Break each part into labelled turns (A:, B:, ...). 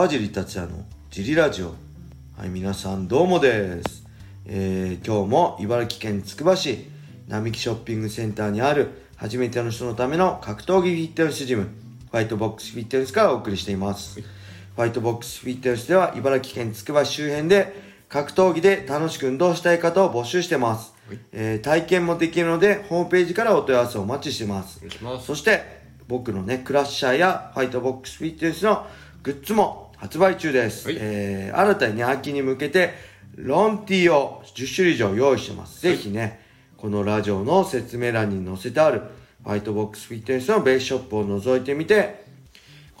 A: 川尻達也のジリラジオ。はい皆さんどうもです、えー今日も茨城県つくば市並木ショッピングセンターにある初めての人のための格闘技フィットネスジムファイトボックスフィットネスからお送りしています、ファイトボックスフィットネスでは茨城県つくば市周辺で格闘技で楽しく運動したい方を募集してます、えー体験もできるのでホームページからお問い合わせをお待ちしてます。
B: ます。
A: そして僕のねクラッシャーやファイトボックスフィットネスのグッズも発売中です、
B: はい。
A: えー新たにね秋に向けてロンティーを10種類以上用意してます、ぜひねこのラジオの説明欄に載せてあるファイトボックスフィットネスのベースショップを覗いてみて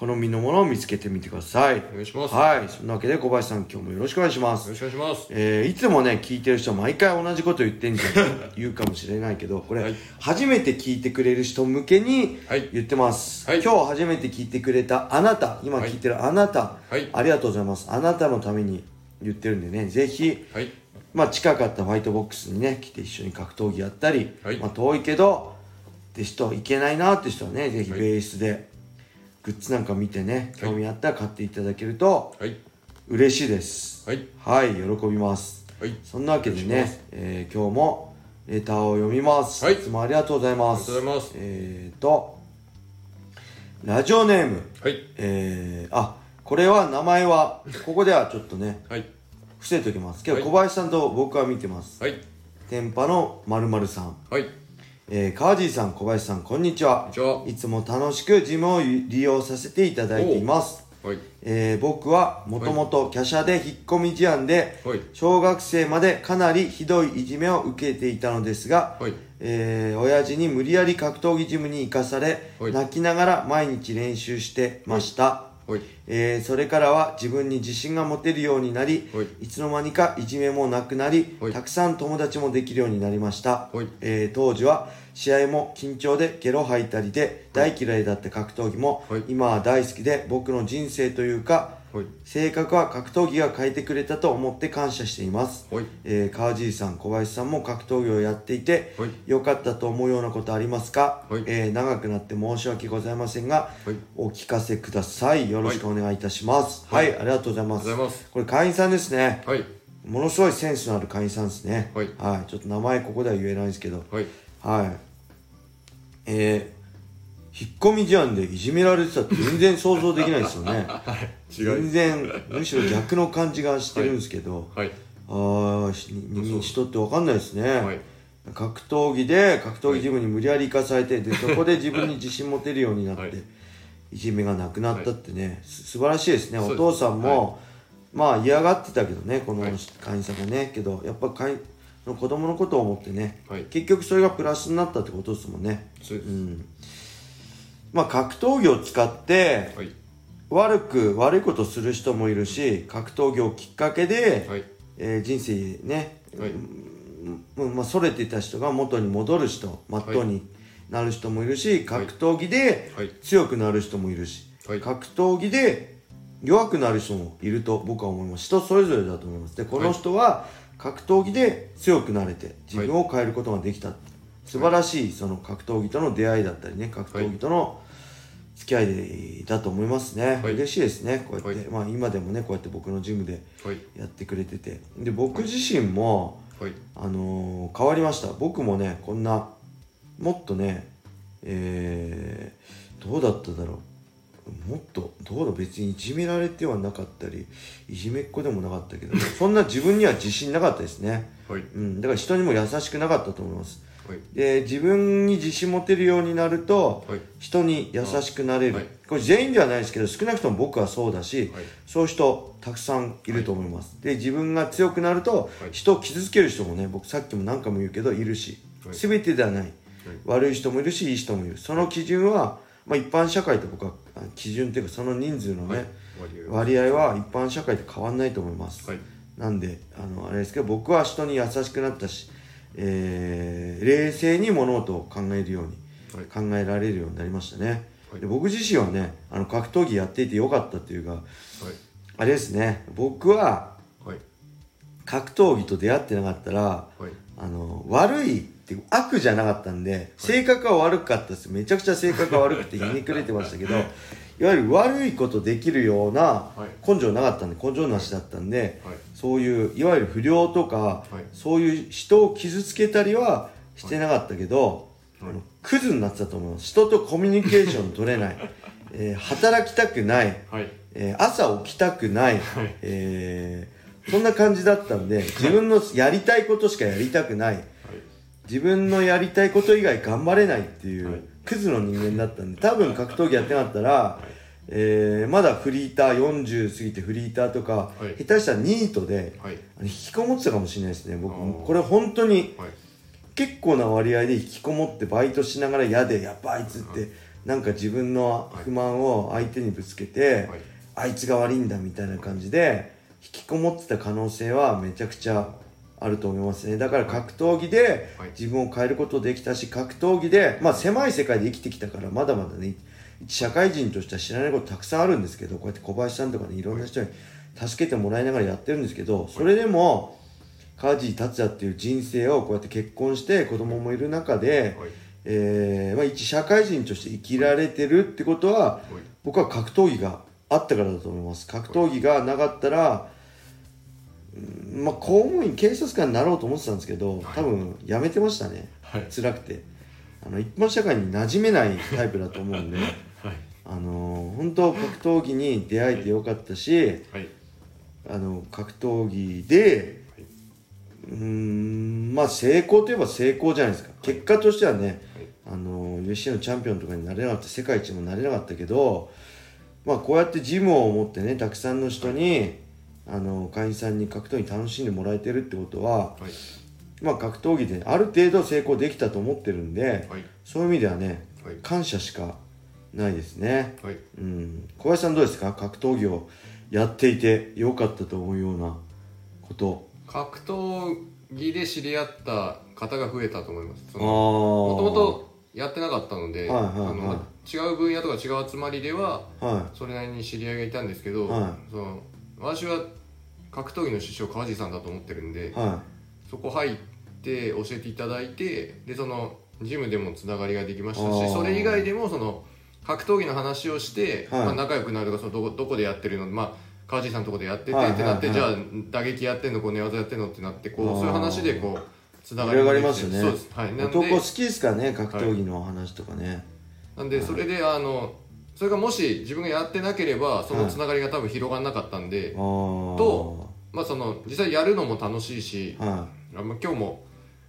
A: 好みのものを見つけてみてください。
B: お願いします。
A: はい。そんなわけで小林さん今日もよろしくお願いします。
B: よろしくお願いします。
A: えーいつもね聞いてる人毎回同じこと言ってんじゃん。言うかもしれないけどこれ、
B: はい。
A: 初めて聞いてくれる人向けに
B: はい。
A: 言ってます、
B: はい。
A: 今日初めて聞いてくれたあなた今聞いてるあなた、
B: はい。
A: ありがとうございます。あなたのために言ってるんでねぜひ、
B: はい。
A: まあ、近かったファイトボックスにね来て一緒に格闘技やったり、
B: はい。
A: まあ、遠いけどって人いけないなって人はねぜひベ
B: はい。
A: ースでグッズなんか見てね
B: はい。
A: 興味あったら買っていただけると
B: はい。
A: 嬉しいです。
B: はい。
A: はい喜びます。
B: はい。
A: そんなわけでね、えー今日もレターを読みます。
B: はい。
A: いつもありがとうございます。
B: ありがとうございます。
A: えーと、ラジオネーム、
B: はい。
A: えー、あ、これは名前は、ここではちょっとね、
B: はい。
A: 伏せときます。けど、
B: はい。
A: 小林さんと僕は見てます。
B: はい。
A: 天パのまるさん。
B: はい
A: えー、川尻さん、小林さん、こんにちは。
B: い
A: つも楽しくジムを利用させていただいています。
B: はい。
A: えー僕はもともと華奢で引っ込み思案で、
B: はい。
A: 小学生までかなりひどいいじめを受けていたのですが、
B: はい。
A: えー親父に無理やり格闘技ジムに行かされ、
B: はい。
A: 泣きながら毎日練習してました、
B: はい
A: えーそれからは自分に自信が持てるようになり、
B: はい。
A: いつの間にかいじめもなくなり、
B: はい。
A: たくさん友達もできるようになりました、
B: はい。
A: えー当時は試合も緊張でゲロ吐いたりで大嫌いだった格闘技も、
B: はい
A: 今は大好きで僕の人生というか
B: はい。
A: 性格は格闘技が変えてくれたと思って感謝しています、
B: はい。
A: えー川尻さん小林さんも格闘技をやっていて、
B: はい。
A: 良かったと思うようなことありますか、
B: はい。
A: えー長くなって申し訳ございませんが、
B: はい。
A: お聞かせください。よろしくお願いいたします。はい、ありがとうございます。これ会員さんですね。
B: はい。
A: ものすごいセンスのある会員さんですね。
B: はい。
A: ちょっと名前ここでは言えないんですけど。
B: はい。
A: はい。えー、引っ込み思案でいじめられてたって全然想像できないですよね。
B: 違
A: 全
B: い
A: 然むしろ逆の感じがしてるんですけど、
B: はい。
A: ああ人って分かんないですね、
B: はい。
A: 格闘技で格闘技ジムに無理やり行かされてでそこで自分に自信持てるようになって、
B: はい。
A: い、じめがなくなったってね、す素晴らしいですね。お父さんも、まあ嫌がってたけどねこの
B: はい。
A: 会員さんがね。けどやっぱ会員の子供のことを思ってね、
B: はい。
A: 結局それがプラスになったってことですもんね。
B: そうです。
A: うんまあ格闘技を使って
B: はい。
A: 悪く悪いことする人もいるし格闘技をきっかけで、
B: はい。
A: えー人生ね、
B: はい。
A: うんまあ、それていた人が元に戻る人まっとうになる人もいるし、格闘技で
B: はい。
A: 強くなる人もいるし、
B: はい。
A: 格闘技で弱くなる人もいると僕は思います。人それぞれだと思います。でこの人は格闘技で強くなれて自分を変えることができた、素晴らしいその格闘技との出会いだったりね格闘技との付き合いでだと思いますね、
B: はい。
A: 嬉しいですねこうやって、
B: は
A: まあ今でもねこうやって僕のジムで
B: はい。
A: やってくれてて。で僕自身も、
B: はい。
A: あのー変わりました。僕もねこんなもっとねえー、どうだっただろう。もっとどうだ別にいじめられてはなかったりいじめっ子でもなかったけどそんな自分には自信なかったですね、
B: はい。
A: うん、だから人にも優しくなかったと思います。
B: はい
A: で自分に自信持てるようになると、
B: はい。
A: 人に優しくなれる、
B: はい。
A: これ全員ではないですけど少なくとも僕はそうだし、
B: はい。
A: そういう人たくさんいると思います、で自分が強くなると、
B: はい。
A: 人を傷つける人もね僕さっきも何回も言うけどいるし、
B: はい。
A: 全てではない、悪い人もいるしいい人もいる。その基準は、まあ、一般社会と僕はあ基準っていうかその人数のね、
B: はい。割合
A: は一般社会と変わんないと思います、
B: はい。
A: なんであのあれですけど僕は人に優しくなったし、えー冷静に物事を考えるように、
B: はい。
A: 考えられるようになりましたね、
B: はい。
A: で僕自身はねあの格闘技やっていてよかったっていうか
B: はい。
A: あれですね。僕は
B: はい。
A: 格闘技と出会ってなかったら
B: はい。
A: あの悪いって悪じゃなかったんで、性格は悪かったです。めちゃくちゃ性格が悪くてひねくれてましたけどいわゆる悪いことできるような
B: はい。
A: 根性なかったんで根性なしだったんで
B: はい。
A: そういういわゆる不良とか、
B: はい。
A: そういう人を傷つけたりはしてなかったけど、クズになってたと思います。人とコミュニケーション取れない、えー働きたくない、
B: はい。
A: えー朝起きたくない、
B: はい。
A: えーそんな感じだったんで自分のやりたいことしかやりたくない。
B: はい。
A: 自分のやりたいこと以外頑張れないっていう、
B: はい
A: クズの人間だったんで多分格闘技やってなかったら、えーまだフリーター40過ぎてフリーターとか、
B: はい。
A: 下手したらニートで
B: はい。
A: 引きこもってたかもしれないですね。僕これ本当に
B: はい。
A: 結構な割合で引きこもってバイトしながら嫌でやっぱあいつってなんか自分の不満を相手にぶつけて、
B: はい。
A: あいつが悪いんだみたいな感じで引きこもってた可能性はめちゃくちゃあると思いますね。だから格闘技で
B: はい。
A: 自分を変えることできたし格闘技でまあ狭い世界で生きてきたからまだまだね一社会人としては知らないことたくさんあるんですけどこうやって小林さんとかねいろんな人に助けてもらいながらやってるんですけどそれでも梶達也っていう人生をこうやって結婚して子供もいる中で、
B: はい。
A: えーまあ、一社会人として生きられてるってことは
B: はい。
A: 僕は格闘技があったからだと思います。格闘技がなかったら、うんまあ、公務員警察官になろうと思ってたんですけど多分やめてましたね。
B: はい。
A: 辛くて。あの一般社会に馴染めないタイプだと思うんで
B: はい。
A: あの本当格闘技に出会えてよかったし
B: はい。
A: あの格闘技でうーんまあ成功といえば成功じゃないですか。結果としてはねあの UFC のチャンピオンとかになれなかった。世界一もなれなかったけど、まあ、こうやってジムを持ってねたくさんの人にあの会員さんに格闘技楽しんでもらえてるってことは、
B: はい。
A: まあ、格闘技である程度成功できたと思ってるんで
B: はい。
A: そういう意味ではね
B: はい。
A: 感謝しかないですね、
B: はい。
A: うん、小林さんどうですか？格闘技をやっていてよかったと思うようなこと。
B: 格闘技で知り合った方が増えたと思います。もともとやってなかったので、
A: はいはいはい。
B: あのまあ違う分野とか違う集まりでは
A: は
B: それなりに知り合いがいたんですけど、
A: はい。
B: その私は格闘技の師匠川地さんだと思ってるんで
A: い。は
B: そこ入って教えていただいてでそのジムでもつながりができましたしそれ以外でもその格闘技の話をして、
A: はい。
B: まあ、仲良くなるとかそのどこどこでやってるのまあ川地さんのとこでやってて、
A: はい
B: ってなって、
A: はい
B: じゃあ打撃やってんのこう寝技やってんのってなってこうそういう話でこうつなが
A: 広がり
B: できて
A: ますよね。
B: そうです。はい。
A: い
B: なんで
A: 男好きですからね格闘技の話とかね、
B: なんでそれであのそれがもし自分がやってなければそのつながりが多分広がんなかったんで、とまあその実際やるのも楽しいし
A: は
B: あまあ今日も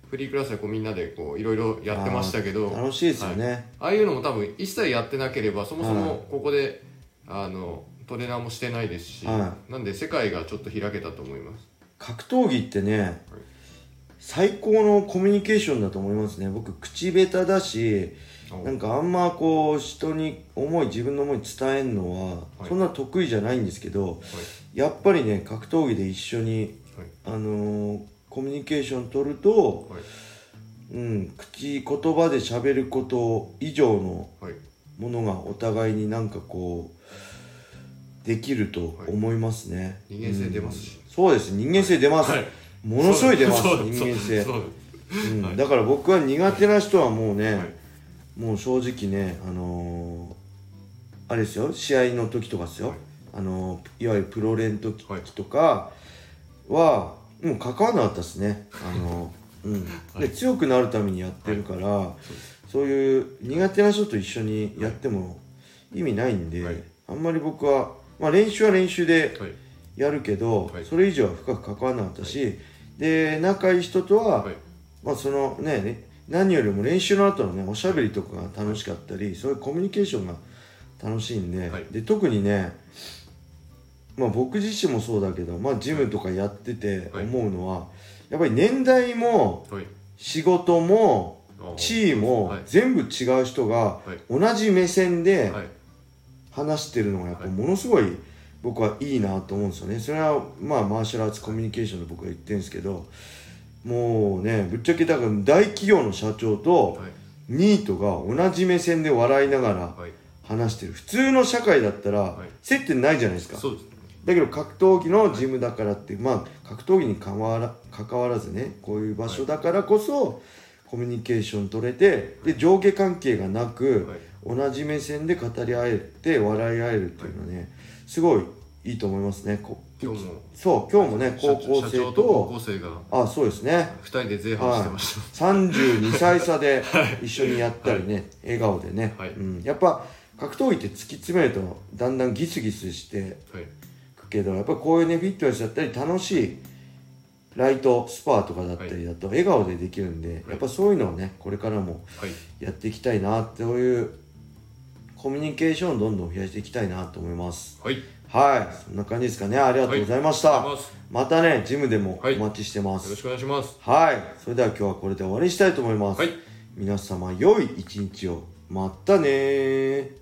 B: フリークラスでこうみんなでこういろいろやってましたけ
A: い
B: ど
A: 楽しいですよね、
B: ああいうのも多分一切やってなければそもそ
A: はい。
B: もここであのトレーナーもしてないですし、
A: は
B: なんで世界がちょっと開けたと思います。
A: 格闘技ってね、最高のコミュニケーションだと思いますね。僕口下手だしなんかあんまこう人に思い自分の思い伝えるのは
B: はい。
A: そんな得意じゃないんですけど、
B: はい。
A: やっぱりね格闘技で一緒に、
B: はい。
A: あのーコミュニケーション取ると、
B: はい。
A: うん、口言葉で喋ること以上の
B: はい。
A: ものがお互いになんかこうできると思いますね、
B: 人間性出ますし。
A: うん。そうです。人間性出ます、
B: はい
A: ものすごい出ます人間性。
B: そう
A: う。ん。
B: はい。
A: だから僕は苦手な人はもうね、
B: はい。
A: もう正直ねあのーあれですよ試合の時とかですよ、
B: はい。
A: あのーいわゆるプロレン時
B: はい
A: とかはもう関わらなかったですね。あのー うん。
B: はい。
A: で強くなるためにやってるから、
B: そう
A: いう苦手な人と一緒にやっても意味ないんで、
B: はい。
A: あんまり僕は、まあ、練習は練習で
B: はい。
A: やるけど、
B: はい。
A: それ以上は深く関わらなかったし、で仲いい人とは、
B: はい。
A: まあそのねね何よりも練習の後のねおしゃべりとかが楽しかったりそういうコミュニケーションが楽しいんで,、
B: はい。
A: で特にねまあ僕自身もそうだけど、まあ、ジムとかやってて
B: はい。
A: 思うのは、やっぱり年代も
B: はい。
A: 仕事も地位も
B: はい。
A: 全部違う人が
B: はい。
A: 同じ目線で
B: はい。
A: 話してるのがやっぱ
B: はい。
A: ものすごい僕はいいなと思うんですよね。それはまあマーシャルアーツコミュニケーションで僕は言ってるんですけどもうねぶっちゃけだから大企業の社長と
B: はい。
A: ニートが同じ目線で笑いながら
B: はい。
A: 話してる。普通の社会だったら
B: い。
A: 接点ないじゃないですか。
B: そうです
A: だけど格闘技のジムだからってまあ格闘技に関わら関わらずねこういう場所だからこそコミュニケーション取れてで上下関係がなく、
B: はい。
A: 同じ目線で語り合えて笑い合えるっていうのはね、すごいいいと思いますね。こ
B: 今日も。
A: そう今日もね高校生
B: と高
A: と
B: 校生が。
A: あそうですね。
B: 二人で前半してまし
A: 32歳差で 一緒にやったりね、笑顔でね、
B: はい。
A: うん、やっぱ格闘技って突き詰めるとだんだんギスギスして
B: たはい。
A: くけどやっぱこういうねフィットネスだったり楽しいライトスパーとかだったりだと笑顔でできるんで、やっぱそういうのをねこれからも
B: はい。
A: やっていきたいなそういうコミュニケーションをどんどん増やしていきたいなと思います。
B: はい。
A: はい。そんな感じですかね。ありがとうございました、
B: はい。
A: またねジムでも
B: はい。
A: お待ちしてます、
B: よろしくお願いします。
A: はい。それでは今日はこれで終わりにしたいと思います。
B: はい。
A: 皆様良い一日を。またねー。